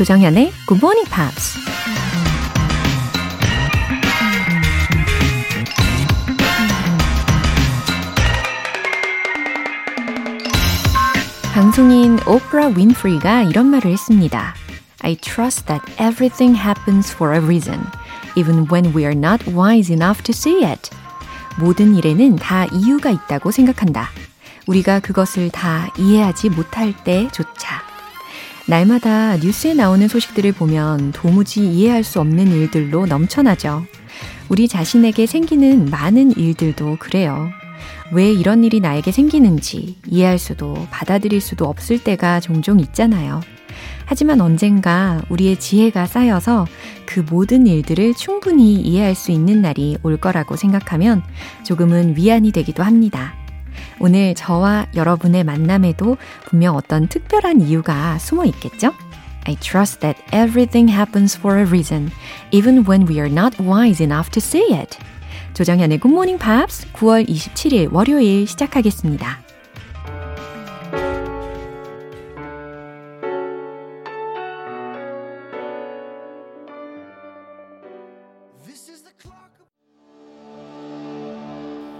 조정현의 Good Morning Pops. 방송인 오프라 윈프리가 이런 말을 했습니다. I trust that everything happens for a reason, even when we are not wise enough to see it. 모든 일에는 다 이유가 있다고 생각한다. 우리가 그것을 다 이해하지 못할 때조차. 날마다 뉴스에 나오는 소식들을 보면 도무지 이해할 수 없는 일들로 넘쳐나죠. 우리 자신에게 생기는 많은 일들도 그래요. 왜 이런 일이 나에게 생기는지 이해할 수도 받아들일 수도 없을 때가 종종 있잖아요. 하지만 언젠가 우리의 지혜가 쌓여서 그 모든 일들을 충분히 이해할 수 있는 날이 올 거라고 생각하면 조금은 위안이 되기도 합니다. 오늘 저와 여러분의 만남에도 분명 어떤 특별한 이유가 숨어 있겠죠? I trust that everything happens for a reason, even when we are not wise enough to see it. 조정현의 Good Morning Pops 9월 27일 월요일 시작하겠습니다.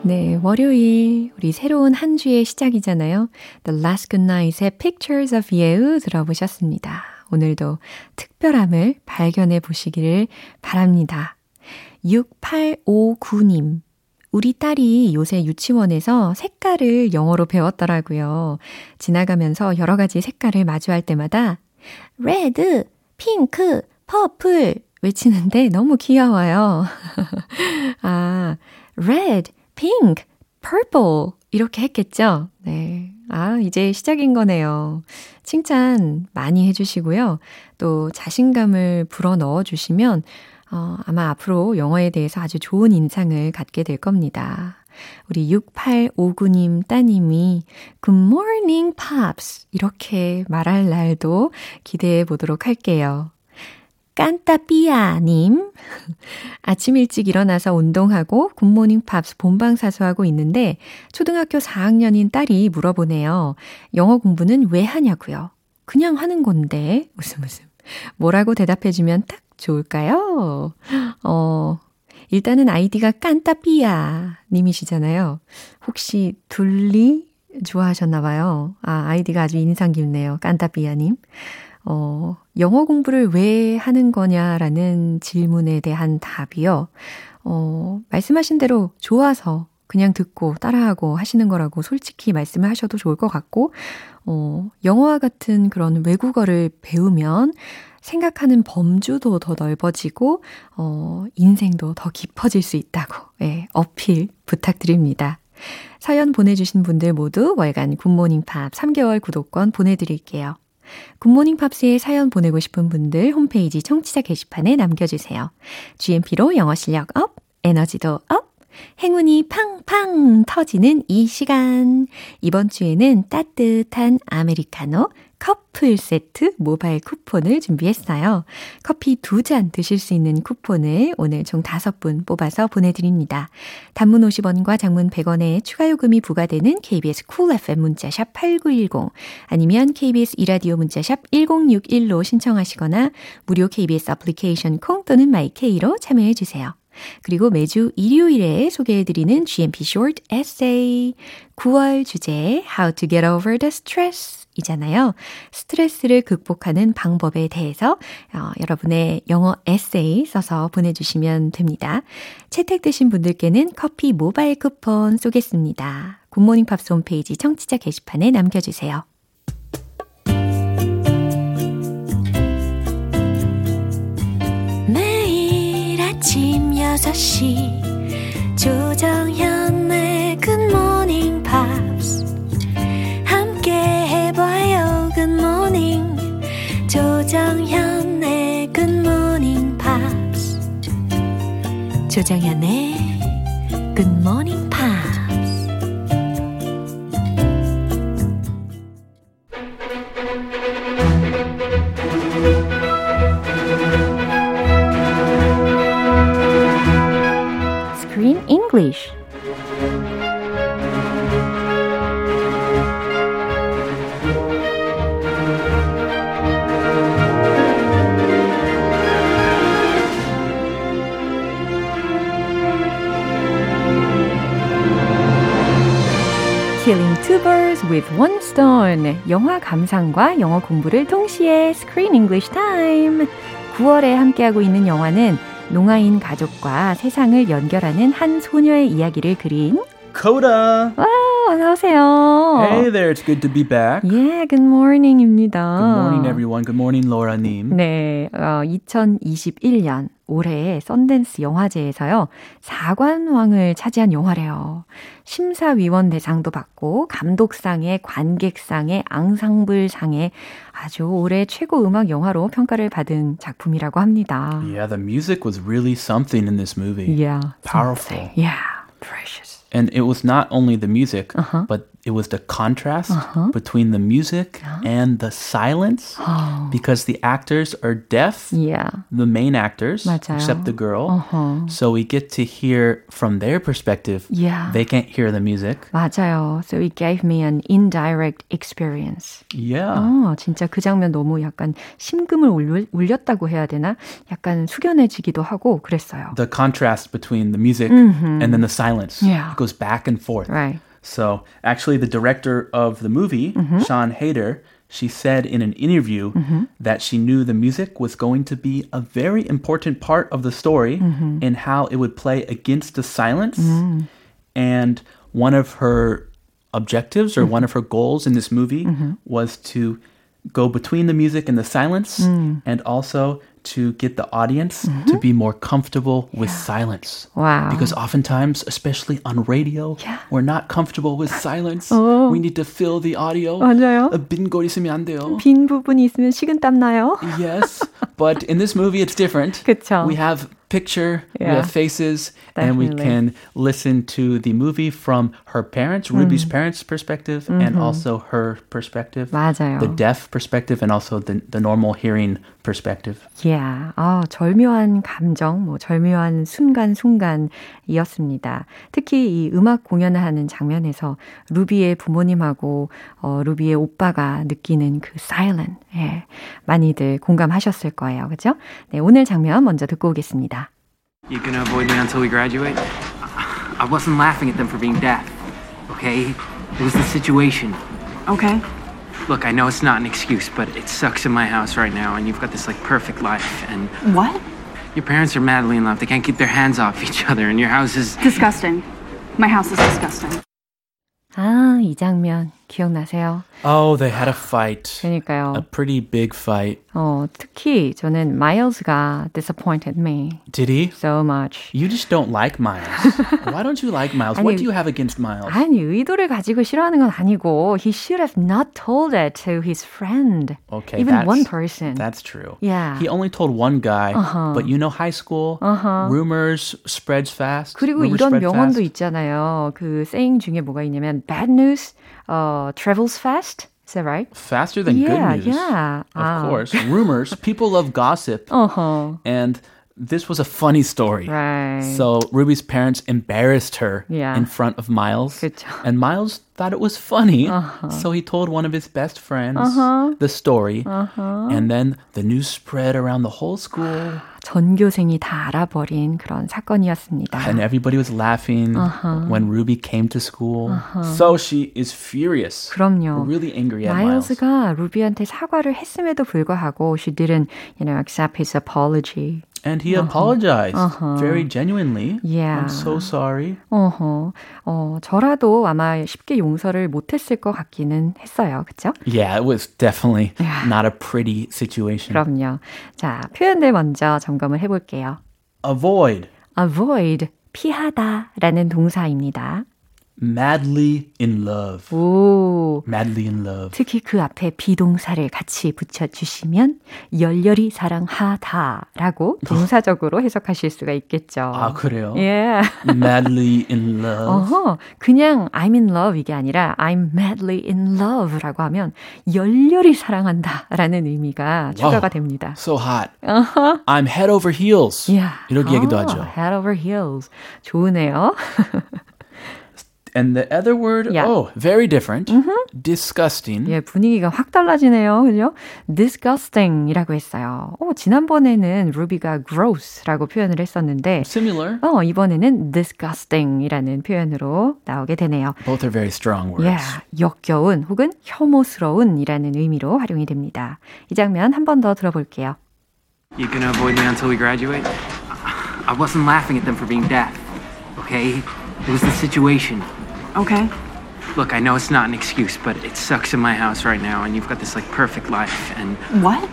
네, 월요일 우리 새로운 한 주의 시작이잖아요. The Last Goodnight의 Pictures of You 들어보셨습니다. 오늘도 특별함을 발견해 보시기를 바랍니다. 6859님. 우리 딸이 요새 유치원에서 색깔을 영어로 배웠더라고요. 지나가면서 여러 가지 색깔을 마주할 때마다 red, pink, purple 외치는데 너무 귀여워요. 아, red, pink, purple 이렇게 했겠죠? 네. 아, 이제 시작인 거네요. 칭찬 많이 해주시고요. 또 자신감을 불어 넣어 주시면 어, 아마 앞으로 영어에 대해서 아주 좋은 인상을 갖게 될 겁니다. 우리 6859님 따님이 Good morning, pops. 이렇게 말할 날도 기대해 보도록 할게요. 깐따삐아님. 아침 일찍 일어나서 운동하고 굿모닝 팝스 본방 사수하고 있는데 초등학교 4학년인 딸이 물어보네요. 영어 공부는 왜 하냐고요? 그냥 하는 건데. 웃음 웃음. 뭐라고 대답해주면 딱 좋을까요? 어, 일단은 아이디가 깐따삐아 님이시잖아요. 혹시 둘리 좋아하셨나봐요. 아, 아이디가 아주 인상 깊네요. 깐따삐아 님. 어, 영어 공부를 왜 하는 거냐라는 질문에 대한 답이요. 어, 말씀하신 대로 좋아서 그냥 듣고 따라하고 하시는 거라고 솔직히 말씀을 하셔도 좋을 것 같고, 어, 영어와 같은 그런 외국어를 배우면 생각하는 범주도 더 넓어지고, 어, 인생도 더 깊어질 수 있다고, 예, 어필 부탁드립니다. 사연 보내주신 분들 모두 월간 굿모닝 팝 3개월 구독권 보내드릴게요. 굿모닝 팝스에 사연 보내고 싶은 분들 홈페이지 청취자 게시판에 남겨주세요. GMP로 영어 실력 up, 에너지도 up, 행운이 팡팡 터지는 이 시간. 이번 주에는 따뜻한 아메리카노, 커플 세트 모바일 쿠폰을 준비했어요. 커피 두 잔 드실 수 있는 쿠폰을 오늘 총 다섯 분 뽑아서 보내드립니다. 단문 50원과 장문 100원의 추가 요금이 부과되는 KBS Cool FM 문자샵 8910 아니면 KBS 2라디오 문자샵 1061로 신청하시거나 무료 KBS 애플리케이션 콩 또는 마이케이로 참여해 주세요. 그리고 매주 일요일에 소개해드리는 GMP Short Essay 9월 주제 How to Get Over the Stress 이잖아요. 스트레스를 극복하는 방법에 대해서 어, 여러분의 영어 에세이 써서 보내주시면 됩니다. 채택되신 분들께는 커피 모바일 쿠폰 쏘겠습니다. 굿모닝 팝스 홈페이지 청취자 게시판에 남겨주세요. 매일 아침 6시 조정현의 굿모닝 팝스 조정현의 Good Morning Pops. 조정현의 Good Morning Pops. With one stone. 영화 감상과 영어 공부를 동시에 Screen English Time. 9월에 함께하고 있는 영화는 농아인 가족과 세상을 연결하는 한 소녀의 이야기를 그린 Coda. 와. Hey there, it's good to be back. Yeah, good morning입니다. Good morning, everyone. Good morning, Laura-님. 네, 어, 2021년 올해 썬댄스 영화제에서요, 사관왕을 차지한 영화래요. 심사위원 대상도 받고, 감독상에, 관객상에, 앙상블상에 아주 올해 최고 음악 영화로 평가를 받은 작품이라고 합니다. Yeah, the music was really something in this movie. Yeah. Powerful. something. Yeah. Precious. And it was not only the music, Uh-huh. but it was the contrast between the music and the silence Oh. because the actors are deaf, Yeah. the main actors, 맞아요. except the girl. Uh-huh. So we get to hear from their perspective. Yeah. They can't hear the music. 맞아요. So it gave me an indirect experience. Yeah. 어, 진짜 그 장면 너무 약간 심금을 울려, 울렸다고 해야 되나? 약간 숙연해지기도 하고 그랬어요. The contrast between the music and then the silence Yeah. goes back and forth. Right. So, actually, the director of the movie, mm-hmm. Sean Hayter, she said in an interview mm-hmm. that she knew the music was going to be a very important part of the story mm-hmm. and how it would play against the silence. And one of her objectives or one of her goals in this movie was to go between the music and the silence mm. and also to get the audience to be more comfortable with silence. Wow. Because oftentimes, especially on radio, Yeah. we're not comfortable with silence. Oh. We need to fill the audio. 맞아요. 어, 빈곳 있으면 안 돼요. 빈 부분이 있으면 식은땀 나요. Yes, but in this movie, it's different. 그쵸. We have picture, we Yeah. have faces, and we Definitely. can listen to the movie from her parents, Ruby's Mm. parents' perspective, and also her perspective, 맞아요. the deaf perspective, and also the, the normal hearing perspective. Yeah. 아, 절묘한 감정, 뭐 절묘한 순간순간이었습니다. 특히 이 음악 공연을 하는 장면에서 루비의 부모님하고 어, 루비의 오빠가 느끼는 그 silent, 예, 많이들 공감하셨을 거예요. 그죠? 네, 오늘 장면 먼저 듣고 오겠습니다. You gonna avoid me until we graduate? I wasn't laughing at them for being deaf, okay? It was the situation. Okay. Look, I know it's not an excuse, but it sucks in my house right now, and you've got this like perfect life, and What? your parents are madly in love. They can't keep their hands off each other, and your house is. Disgusting. My house is disgusting. 아, 이 장면 기억나세요? Oh, they had a fight. 그러니까요. A pretty big fight. 어, 특히 저는 마일스가 disappointed me Did he? so much. You just don't like Miles. Why don't you like Miles? 아니, what do you have against Miles? 아니, 의도를 가지고 싫어하는 건 아니고 he should have not told it to his friend. Okay, Even that's, one person. That's true. Yeah. He only told one guy, Uh-huh. but you know, high school rumors spreads fast. 그리고 rumors 이런 spread 명언도 fast. 있잖아요. 그 saying 중에 뭐가 있냐면 bad news uh, travels fast. Is that right? faster than yeah, good news. yeah. Of 아. course, rumors. People love gossip, Uh-huh. and this was a funny story. Right. So Ruby's parents embarrassed her Yeah. in front of Miles, 그쵸. and Miles thought it was funny, Uh-huh. so he told one of his best friends the story, Uh-huh. and then the news spread around the whole school. 전교생이 다 알아버린 그런 사건이었습니다. And everybody was laughing Uh-huh. when Ruby came to school. So she is furious. 그럼요. Really angry at Miles. 마일스가 루비한테 사과를 했음에도 불구하고 she didn't, you know, accept his apology. And he apologized very genuinely. Uh-huh. Yeah. I'm so sorry. 어허. 어, 저라도 아마 쉽게 용서를 못했을 것 같기는 했어요. 그쵸? Yeah, it was definitely Yeah. not a pretty situation. 그럼요. 자, 표현들 먼저 점검을 해볼게요. Avoid, avoid, 피하다 라는 동사입니다. Madly in love. 오. Madly in love. 특히 그 앞에 비동사를 같이 붙여 주시면 열렬히 사랑하다 라고 동사적으로 해석하실 수가 있겠죠. 아, 그래요? 예. madly in love. 어허, 그냥 I'm in love 이게 아니라 I'm madly in love 라고 하면 열렬히 사랑한다 라는 의미가 추가가 됩니다. So hot. I'm head over heels. 이야. 이렇게 얘기도 아, 하죠. Head over heels. 좋으네요. And the other word, Yeah. oh, very different. Disgusting. 예, 분위기가 확 달라지네요. 그죠? disgusting이라고 했어요. 어, 지난번에는 루비가 gross라고 표현을 했었는데 Similar. 어, 이번에는 disgusting이라는 표현으로 나오게 되네요. Both are very strong words. 예, 역겨운 혹은 혐오스러운이라는 의미로 활용이 됩니다. 이 장면 한 번 더 들어볼게요. You gonna avoid me until we graduate? I wasn't laughing at them for being deaf, okay? It was the situation. Okay. Look, I know it's not an excuse, but it sucks in my house right now, and you've got this like perfect life, and What?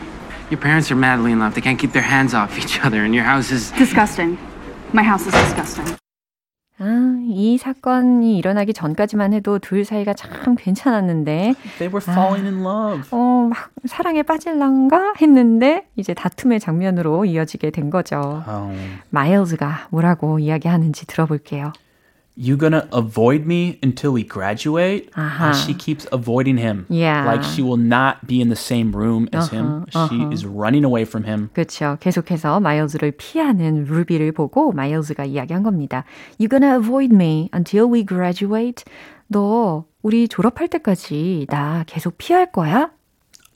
your parents are madly in love. They can't keep their hands off each other, and your house is. Disgusting. My house is disgusting. 아, 이 사건이 일어나기 전까지만 해도 둘 사이가 참 괜찮았는데 They were falling in love. 어, 막 사랑에 빠질란가 했는데 이제 다툼의 장면으로 이어지게 된 거죠. Oh. 마일즈가 뭐라고 이야기하는지 들어볼게요. You gonna avoid me until we graduate? Uh-huh. She keeps avoiding him. Yeah. Like she will not be in the same room as him. Uh-huh, She is running away from him. 그렇죠. 계속해서 마일즈를 피하는 루비를 보고 마일즈가 이야기한 겁니다. You gonna avoid me until we graduate? 너 우리 졸업할 때까지 나 계속 피할 거야?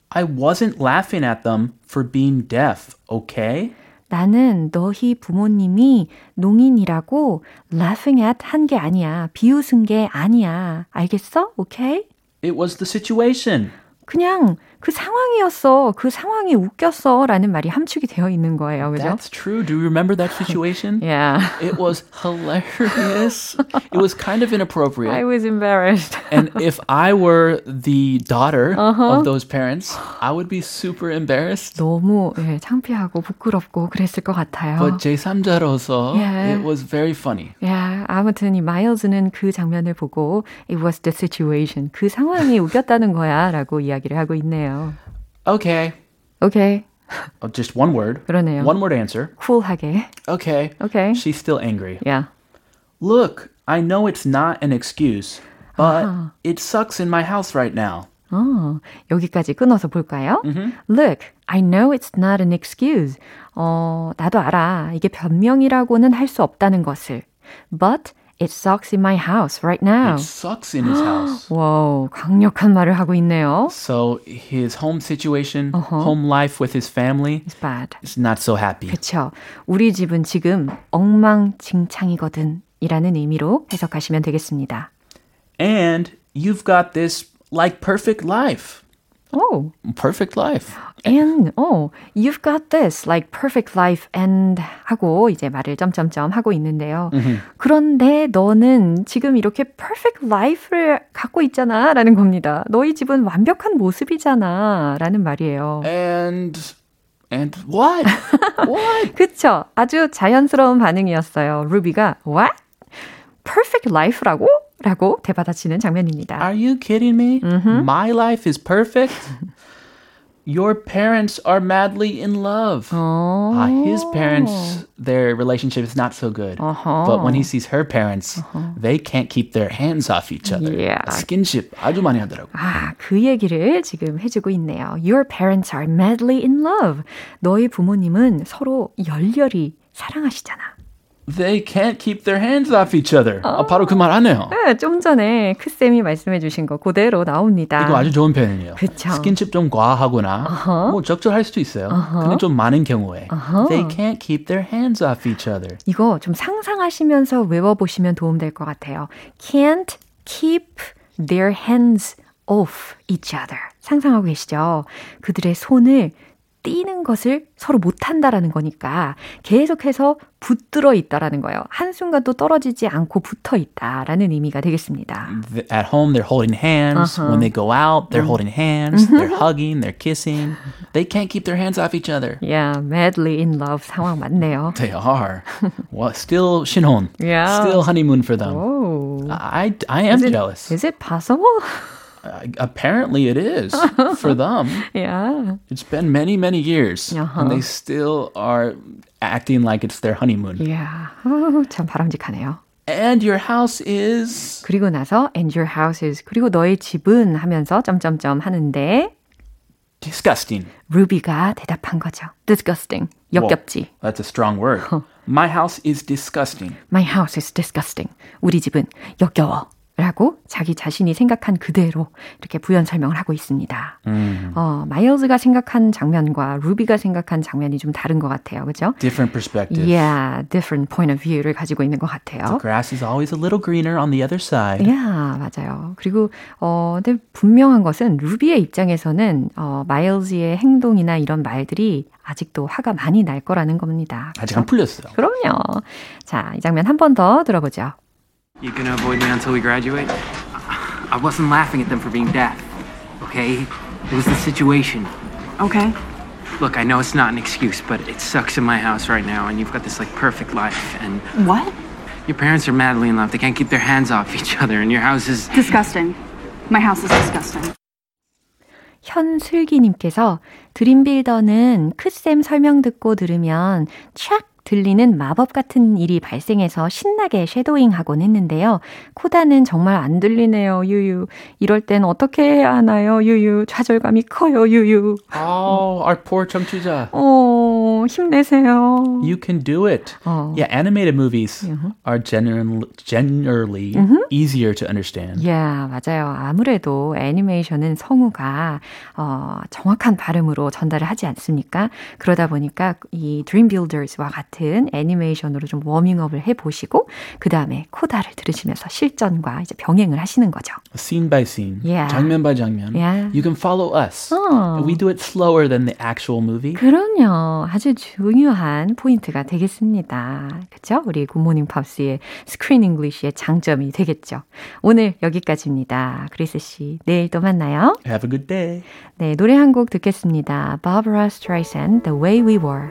I wasn't laughing at them for being deaf, okay? 나는 너희 부모님이 농인이라고 laughing at 한 게 아니야. 비웃은 게 아니야. 알겠어? 오케이? It was the situation. 그냥 그 상황이었어. 그 상황이 웃겼어. 라는 말이 함축이 되어 있는 거예요. 그죠? That's true. Do you remember that situation? Yeah. It was hilarious. it was kind of inappropriate. I was embarrassed. and if I were the daughter of those parents, I would be super embarrassed. 너무 예, 창피하고 부끄럽고 그랬을 것 같아요. But 제3자로서 Yeah. it was very funny. 야, 아무튼 이 마일즈는 그 장면을 보고 it was the situation. 그 상황이 웃겼다는 거야라고 이야기를 하고 있네요. Okay. 오케이. Oh, just one word. 그러네요. One word answer. 쿨하게. Okay. 오케이. She's still angry. 야. Look, I know it's not an excuse, but it sucks in my house right now. 어, 여기까지 끊어서 볼까요? Look, I know it's not an excuse. 어, 나도 알아. 이게 변명이라고는 할 수 없다는 것을. But it sucks in my house right now. It sucks in his house. 와우, 강력한 말을 하고 있네요. So his home situation, home life with his family It's bad. is not so happy. 그쵸. 우리 집은 지금 엉망진창이거든. 이라는 의미로 해석하시면 되겠습니다. And you've got this like perfect life. 오, Perfect life. and, 어, you've got this, like perfect life, and 하고 이제 말을 점점점 하고 있는데요. 그런데 너는 지금 이렇게 perfect life를 갖고 있잖아. 라는 겁니다. 너희 집은 완벽한 모습이잖아. 라는 말이에요. And and what? what? 그쵸? 아주 자연스러운 반응이었어요. 루비가, what? perfect life라고? 라고 대받아치는 장면입니다. Are you kidding me? My life is perfect. Your parents are madly in love. Ah, his parents, their relationship is not so good. But when he sees her parents, they can't keep their hands off each other. Yeah. Skinship 아주 많이 하더라고. 아, 그 얘기를 지금 해주고 있네요. Your parents are madly in love. 너희 부모님은 서로 열렬히 사랑하시잖아. They can't keep their hands off each other. 아, 바로 그 말 하네요. 네, 좀 전에 크쌤이 말씀해 주신 거 그대로 나옵니다. 이거 아주 좋은 표현이에요. 그쵸. 스킨십 좀 과하거나 뭐 적절할 수도 있어요. 근데 좀 많은 경우에 they can't keep their hands off each other. 이거 좀 상상하시면서 외워보시면 도움될 것 같아요. Can't keep their hands off each other. 상상하고 계시죠? 그들의 손을 띄는 것을 서로 못한다라는 거니까 계속해서 붙들어 있다라는 거예요. 한순간도 떨어지지 않고 붙어 있다라는 의미가 되겠습니다. At home, they're holding hands. When they go out, they're holding hands. They're hugging. They're kissing. They can't keep their hands off each other. Yeah, madly in love 상황 맞네요. They are. well, still 신혼. Yeah. Still honeymoon for them. Oh. I, I am Is it- jealous. Is it possible? Uh, apparently, it is for them. yeah. It's been many, many years, Uh-huh. and they still are acting like it's their honeymoon. Yeah. 어, 참 바람직하네요. And your house is 그리고 나서 and your house is 그리고 너의 집은 하면서 점점점 하는데 disgusting. 루비가 대답한 거죠. disgusting. 역겹지. Whoa, that's a strong word. My house is disgusting. My house is disgusting. 우리 집은 역겨워. 라고 자기 자신이 생각한 그대로 이렇게 부연 설명을 하고 있습니다. 음. 어, 마일즈가 생각한 장면과 루비가 생각한 장면이 좀 다른 것 같아요. 그죠? Different perspective. Yeah, different point of view를 가지고 있는 것 같아요. The grass is always a little greener on the other side. Yeah, 맞아요. 그리고 어, 근데 분명한 것은 루비의 입장에서는 어, 마일즈의 행동이나 이런 말들이 아직도 화가 많이 날 거라는 겁니다. 아직 안 풀렸어요. 그럼요. 자, 이 장면 한 번 더 들어보죠. You gonna avoid me until we graduate? I wasn't laughing at them for being deaf, okay? It was the situation. Okay. Look, I know it's not an excuse, but it sucks in my house right now, and you've got this like perfect life, and What? your parents are madly in love. They can't keep their hands off each other, and your house is. Disgusting. My house is disgusting. 현슬기님께서 드림빌더는 크쌤 설명 듣고 들으면 촥 들리는 마법 같은 일이 발생해서 신나게 쉐도잉하곤 했는데요. 코다는 정말 안 들리네요, 유유. 이럴 땐 어떻게 해야 하나요, 유유. 좌절감이 커요, 유유. Oh, our poor 청취자. 어, 힘내세요. You can do it. 어. Yeah, animated movies uh-huh. are generally, generally uh-huh. easier to understand. Yeah, 맞아요. 아무래도 애니메이션은 성우가 어, 정확한 발음으로 전달을 하지 않습니까? 그러다 보니까 이 Dream Builders와 같은 같은 애니메이션으로 좀 워밍업을 해보시고 그 다음에 코다를 들으시면서 실전과 이제 병행을 하시는 거죠. Scene by scene, yeah. 장면 by 장면. Yeah. You can follow us. 어. We do it slower than the actual movie. 그럼요. 아주 중요한 포인트가 되겠습니다. 그렇죠? 우리 굿모닝 팝스의 Screen English의 장점이 되겠죠. 오늘 여기까지입니다. 크리스 씨, 내일 또 만나요. Have a good day. 네, 노래 한 곡 듣겠습니다. Barbra Streisand, The Way We Were.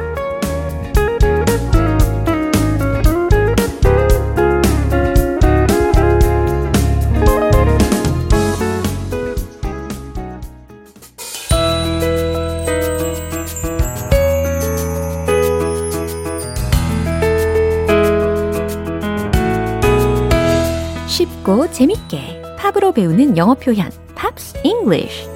쉽고 재밌게 팝으로 배우는 영어 표현 Pops English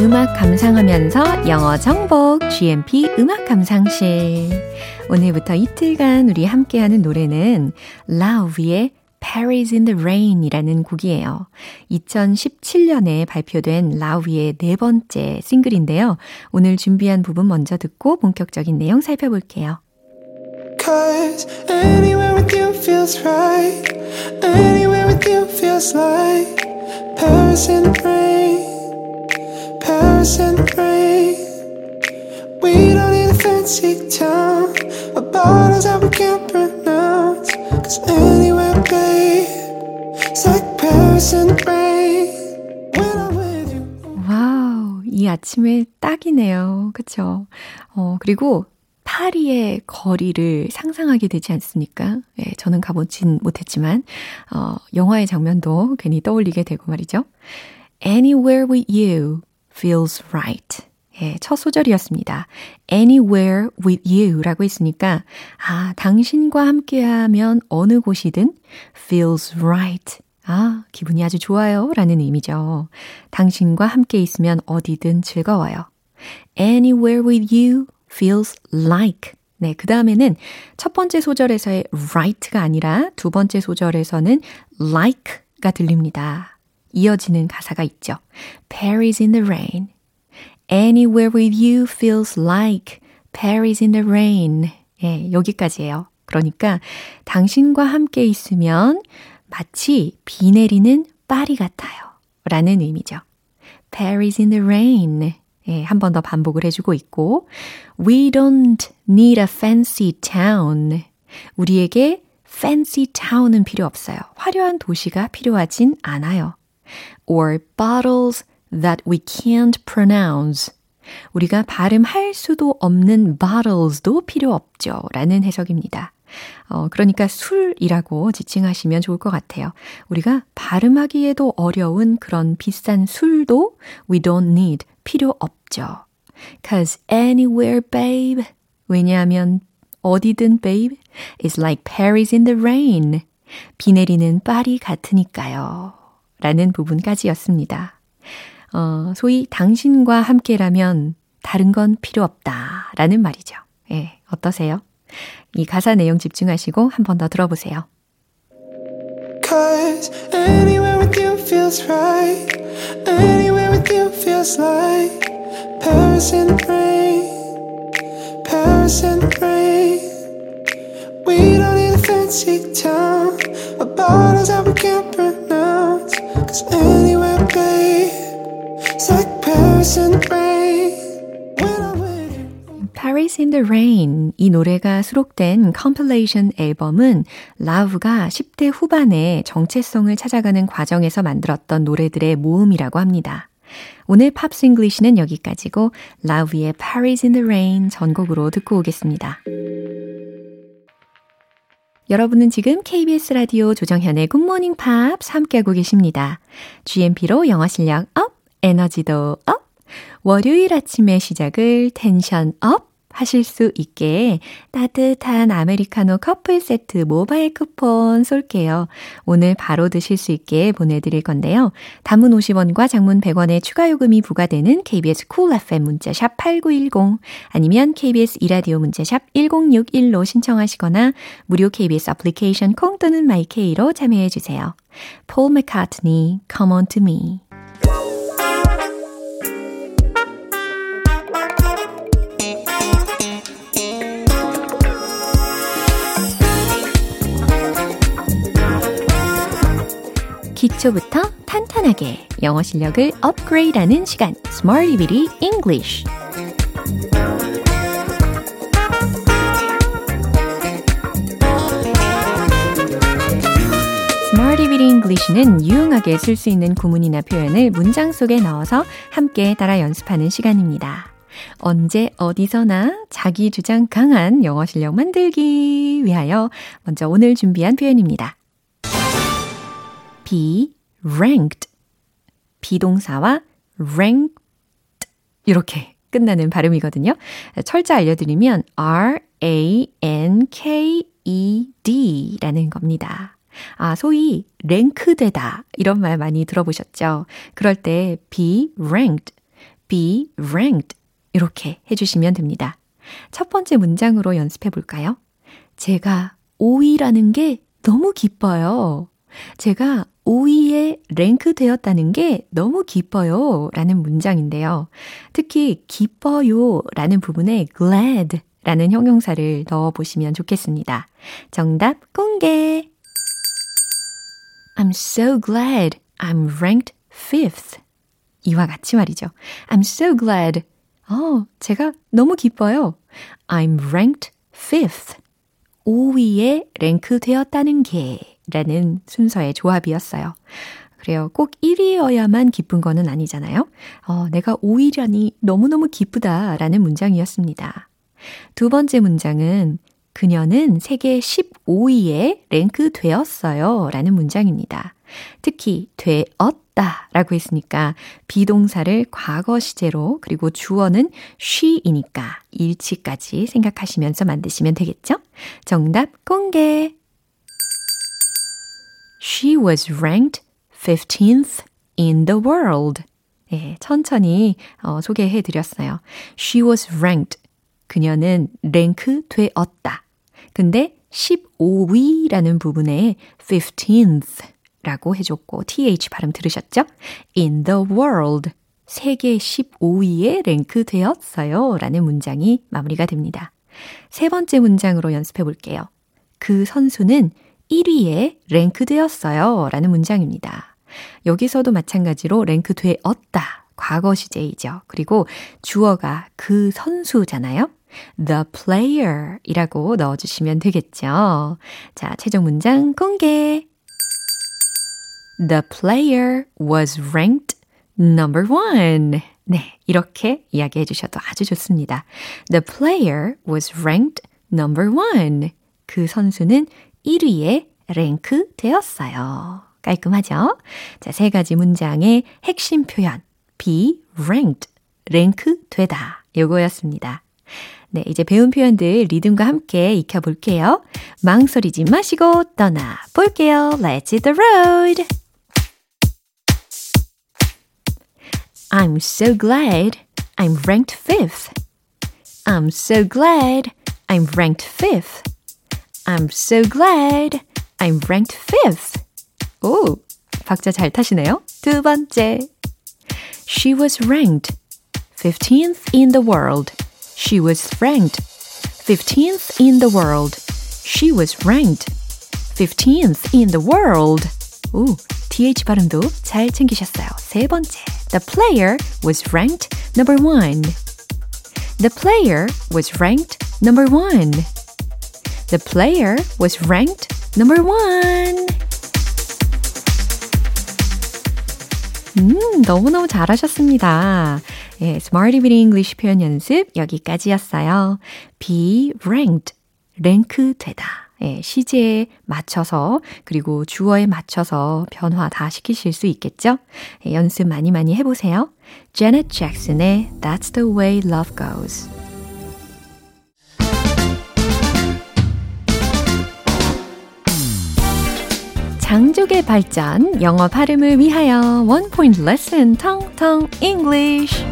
음악 감상하면서 영어 정복 GMP 음악 감상실. 오늘부터 이틀간 우리 함께하는 노래는 Lauv의 Paris in the Rain 이라는 곡이에요. 2017년에 발표된 라우이의 네 번째 싱글인데요. 오늘 준비한 부분 먼저 듣고 본격적인 내용 살펴볼게요. Cause anywhere with you feels right. Anywhere with you feels like Paris in the rain. Paris in the rain. We don't need a fancy town. A bottles that we can't pronounce. Cause anywhere, babe, it's like Paris the rain. When I'm with you. 와우, 이 아침에 딱이네요. 그쵸? 어, 그리고 파리의 거리를 상상하게 되지 않습니까? 예, 저는 가보진 못했지만, 어, 영화의 장면도 괜히 떠올리게 되고 말이죠. Anywhere with you feels right. 예, 첫 소절이었습니다. Anywhere with you 라고 했으니까, 아, 당신과 함께하면 어느 곳이든 feels right. 아, 기분이 아주 좋아요. 라는 의미죠. 당신과 함께 있으면 어디든 즐거워요. Anywhere with you feels like. 네, 그 다음에는 첫 번째 소절에서의 right가 아니라 두 번째 소절에서는 like가 들립니다. 이어지는 가사가 있죠. Paris in the rain. Anywhere with you feels like Paris in the rain. 예, 여기까지예요. 그러니까 당신과 함께 있으면 마치 비 내리는 파리 같아요. 라는 의미죠. Paris in the rain. 예, 한 번 더 반복을 해주고 있고 We don't need a fancy town. 우리에게 fancy town은 필요 없어요. 화려한 도시가 필요하진 않아요. Or bottles that we can't pronounce. 우리가 발음할 수도 없는 bottles도 필요 없죠. 라는 해석입니다. 어, 그러니까 술이라고 지칭하시면 좋을 것 같아요. 우리가 발음하기에도 어려운 그런 비싼 술도 we don't need 필요 없죠. Cause anywhere, babe. 왜냐하면 어디든, babe, is like Paris in the rain. 비 내리는 파리 같으니까요. 라는 부분까지였습니다. 어, 소위 당신과 함께라면 다른 건 필요 없다. 라는 말이죠. 예, 어떠세요? 이 가사 내용 집중하시고 한 번 더 들어보세요. Cause anywhere with you feels right. Anywhere with you feels like Paris in the rain. Paris in the rain. We don't need a fancy town. Or bottles that we can't pronounce. Cause anywhere, babe, Paris in the rain. 이 노래가 수록된 compilation 앨범은 Lauv가 10대 후반에 정체성을 찾아가는 과정에서 만들었던 노래들의 모음이라고 합니다. 오늘 Pops English는 여기까지고 라우의 Paris in the Rain 전곡으로 듣고 오겠습니다. 여러분은 지금 KBS 라디오 조정현의 굿모닝 팝스 함께하고 계십니다. GMP로 영어 실력 up, 에너지도 up, 월요일 아침의 시작을 tension up, 하실 수 있게 따뜻한 아메리카노 커플 세트 모바일 쿠폰 쏠게요. 오늘 바로 드실 수 있게 보내드릴 건데요. 단문 50원과 장문 100원의 추가 요금이 부과되는 KBS Cool FM 문자샵 8910 아니면 KBS 이라디오 문자샵 1061로 신청하시거나 무료 KBS 애플리케이션 콩 또는 마이케이로 참여해 주세요. 폴 맥카트니 Come on to me 기초부터 탄탄하게 영어 실력을 업그레이드하는 시간 English Smarty Bitty English는 유용하게 쓸 수 있는 구문이나 표현을 문장 속에 넣어서 함께 따라 연습하는 시간입니다. 언제 어디서나 자기 주장 강한 영어 실력 만들기 위하여 먼저 오늘 준비한 표현입니다. Be ranked. 비동사와 ranked 이렇게 끝나는 발음이거든요. 철자 알려드리면 R-A-N-K-E-D 라는 겁니다. 아, 소위 랭크되다 이런 말 많이 들어보셨죠? 그럴 때 be ranked, be ranked 이렇게 해주시면 됩니다. 첫 번째 문장으로 연습해 볼까요? 제가 5위라는 게 너무 기뻐요. 제가 5위에 랭크 되었다는 게 너무 기뻐요. 라는 문장인데요. 특히 기뻐요 라는 부분에 glad 라는 형용사를 넣어 보시면 좋겠습니다. 정답 공개! I'm so glad I'm ranked fifth. 이와 같이 말이죠. I'm so glad. 어, 제가 너무 기뻐요. I'm ranked fifth. 5위에 랭크 되었다는 게 라는 순서의 조합이었어요. 그래요. 꼭 1위여야만 기쁜 거는 아니잖아요. 어, 내가 5위라니 너무너무 기쁘다 라는 문장이었습니다. 두 번째 문장은 그녀는 세계 15위에 랭크 되었어요 라는 문장입니다. 특히 되었다 라고 했으니까 비동사를 과거 시제로 그리고 주어는 she이니까 일치까지 생각하시면서 만드시면 되겠죠? 정답 공개! She was ranked 15th in the world. 예, 천천히 어, 소개해 드렸어요. She was ranked. 그녀는 랭크 되었다. 근데 15위라는 부분에 15th 라고 해줬고 th 발음 들으셨죠? In the world. 세계 15위에 랭크 되었어요. 라는 문장이 마무리가 됩니다. 세 번째 문장으로 연습해 볼게요. 그 선수는 1위에 랭크되었어요. 라는 문장입니다. 여기서도 마찬가지로 랭크되었다. 과거 시제이죠. 그리고 주어가 그 선수잖아요. the player 이라고 넣어주시면 되겠죠. 자, 최종 문장 공개. The player was ranked number one. 네, 이렇게 이야기해 주셔도 아주 좋습니다. The player was ranked number one. 그 선수는 1위에 랭크 되었어요. 깔끔하죠? 자, 세 가지 문장의 핵심 표현. be ranked. 랭크 되다. 요거였습니다. 네, 이제 배운 표현들 리듬과 함께 익혀볼게요. 망설이지 마시고 떠나 볼게요. Let's hit the road! I'm so glad I'm ranked fifth. I'm so glad I'm ranked fifth. I'm so glad I'm ranked fifth. 오, 박자 잘 타시네요. 두 번째. She was ranked 15th in the world. She was ranked 15th in the world. She was ranked 15th in the world. 오, TH 발음도 잘 챙기셨어요. 세 번째. The player was ranked number one. The player was ranked number one. The player was ranked number one. 음, 너무너무 잘하셨습니다. 예, Smarty with English 표현 연습 여기까지였어요. be ranked, 랭크 되다. 예, 시제에 맞춰서 그리고 주어에 맞춰서 변화 다 시키실 수 있겠죠? 예, 연습 많이 많이 해보세요. Janet Jackson의 That's the way love goes. 장족의 발전, 영어 발음을 위하여 원 포인트 레슨 텅텅 English.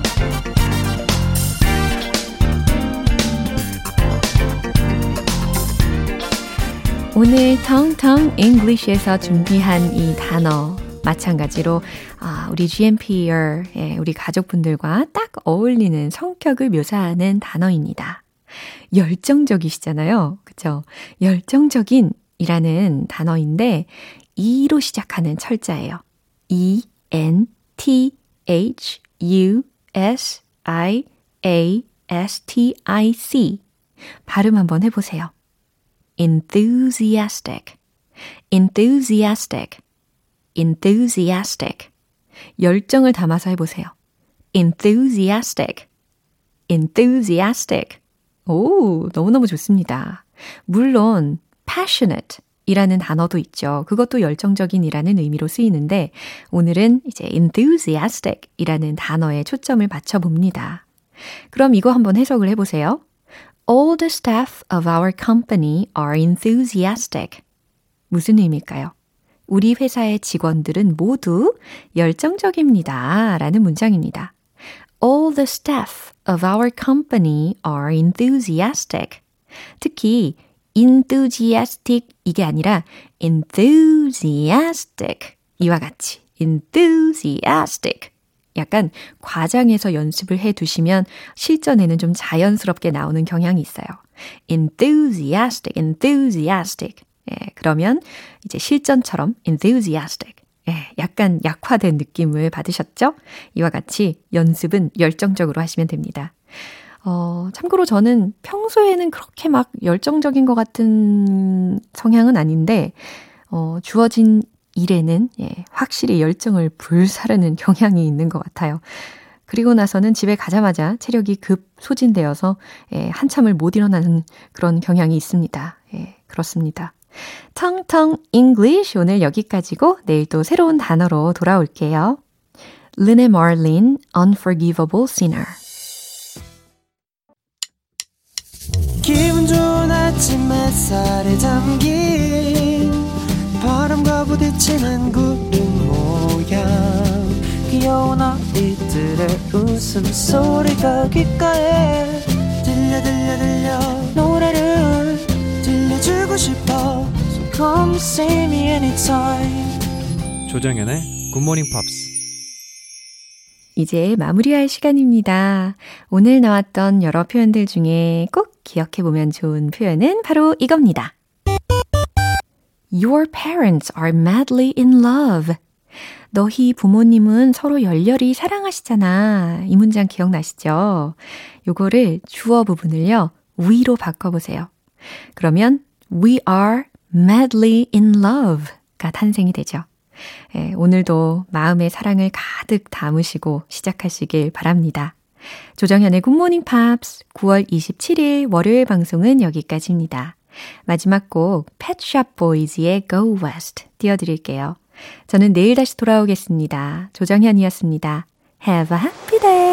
오늘 텅텅 English에서 준비한 이 단어 마찬가지로 아, 우리 GMPR 예, 우리 가족분들과 딱 어울리는 성격을 묘사하는 단어입니다. 열정적이시잖아요. 그쵸? 열정적인 이라는 단어인데 E로 시작하는 철자예요. E, N, T, H, U, S, I, A, S, T, I, C. 발음 한번 해보세요. enthusiastic, enthusiastic, enthusiastic. 열정을 담아서 해보세요. enthusiastic, enthusiastic. 오, 너무너무 좋습니다. 물론, passionate 이라는 단어도 있죠. 그것도 열정적인이라는 의미로 쓰이는데, 오늘은 이제 enthusiastic 이라는 단어에 초점을 맞춰봅니다. 그럼 이거 한번 해석을 해보세요. All the staff of our company are enthusiastic. 무슨 의미일까요? 우리 회사의 직원들은 모두 열정적입니다. 라는 문장입니다. All the staff of our company are enthusiastic. 특히 enthusiastic 이게 아니라 enthusiastic 이와 같이 enthusiastic 약간 과장해서 연습을 해 두시면 실전에는 좀 자연스럽게 나오는 경향이 있어요. enthusiastic, enthusiastic. 예, 그러면 이제 실전처럼 enthusiastic. 예, 약간 약화된 느낌을 받으셨죠? 이와 같이 연습은 열정적으로 하시면 됩니다. 어, 참고로 저는 평소에는 그렇게 막 열정적인 것 같은 성향은 아닌데, 어, 주어진 일에는 예, 확실히 열정을 불사르는 경향이 있는 것 같아요. 그리고 나서는 집에 가자마자 체력이 급 소진되어서 예, 한참을 못 일어나는 그런 경향이 있습니다. 예, 그렇습니다. 텅텅 English 오늘 여기까지고 내일 또 새로운 단어로 돌아올게요. 르네 마린 Unforgivable Sinner 아침 햇살에 담긴 바람과 부딪히는 구름 모양. 귀여운 아이들의 웃음소리가 귓가에 들려 들려 들려. 노래를 들려주고 싶어. So come see me anytime. 조정연의 굿모닝 팝스 이제 마무리할 시간입니다. 오늘 나왔던 여러 표현들 중에 꼭 기억해 보면 좋은 표현은 바로 이겁니다. Your parents are madly in love. 너희 부모님은 서로 열렬히 사랑하시잖아. 이 문장 기억나시죠? 요거를 주어 부분을요, we로 바꿔보세요. 그러면 we are madly in love가 탄생이 되죠. 예, 오늘도 마음의 사랑을 가득 담으시고 시작하시길 바랍니다. 조정현의 굿모닝 팝스 9월 27일 월요일 방송은 여기까지입니다. 마지막 곡 펫샵 보이즈의 Go West 띄워드릴게요. 저는 내일 다시 돌아오겠습니다. 조정현이었습니다. Have a happy day!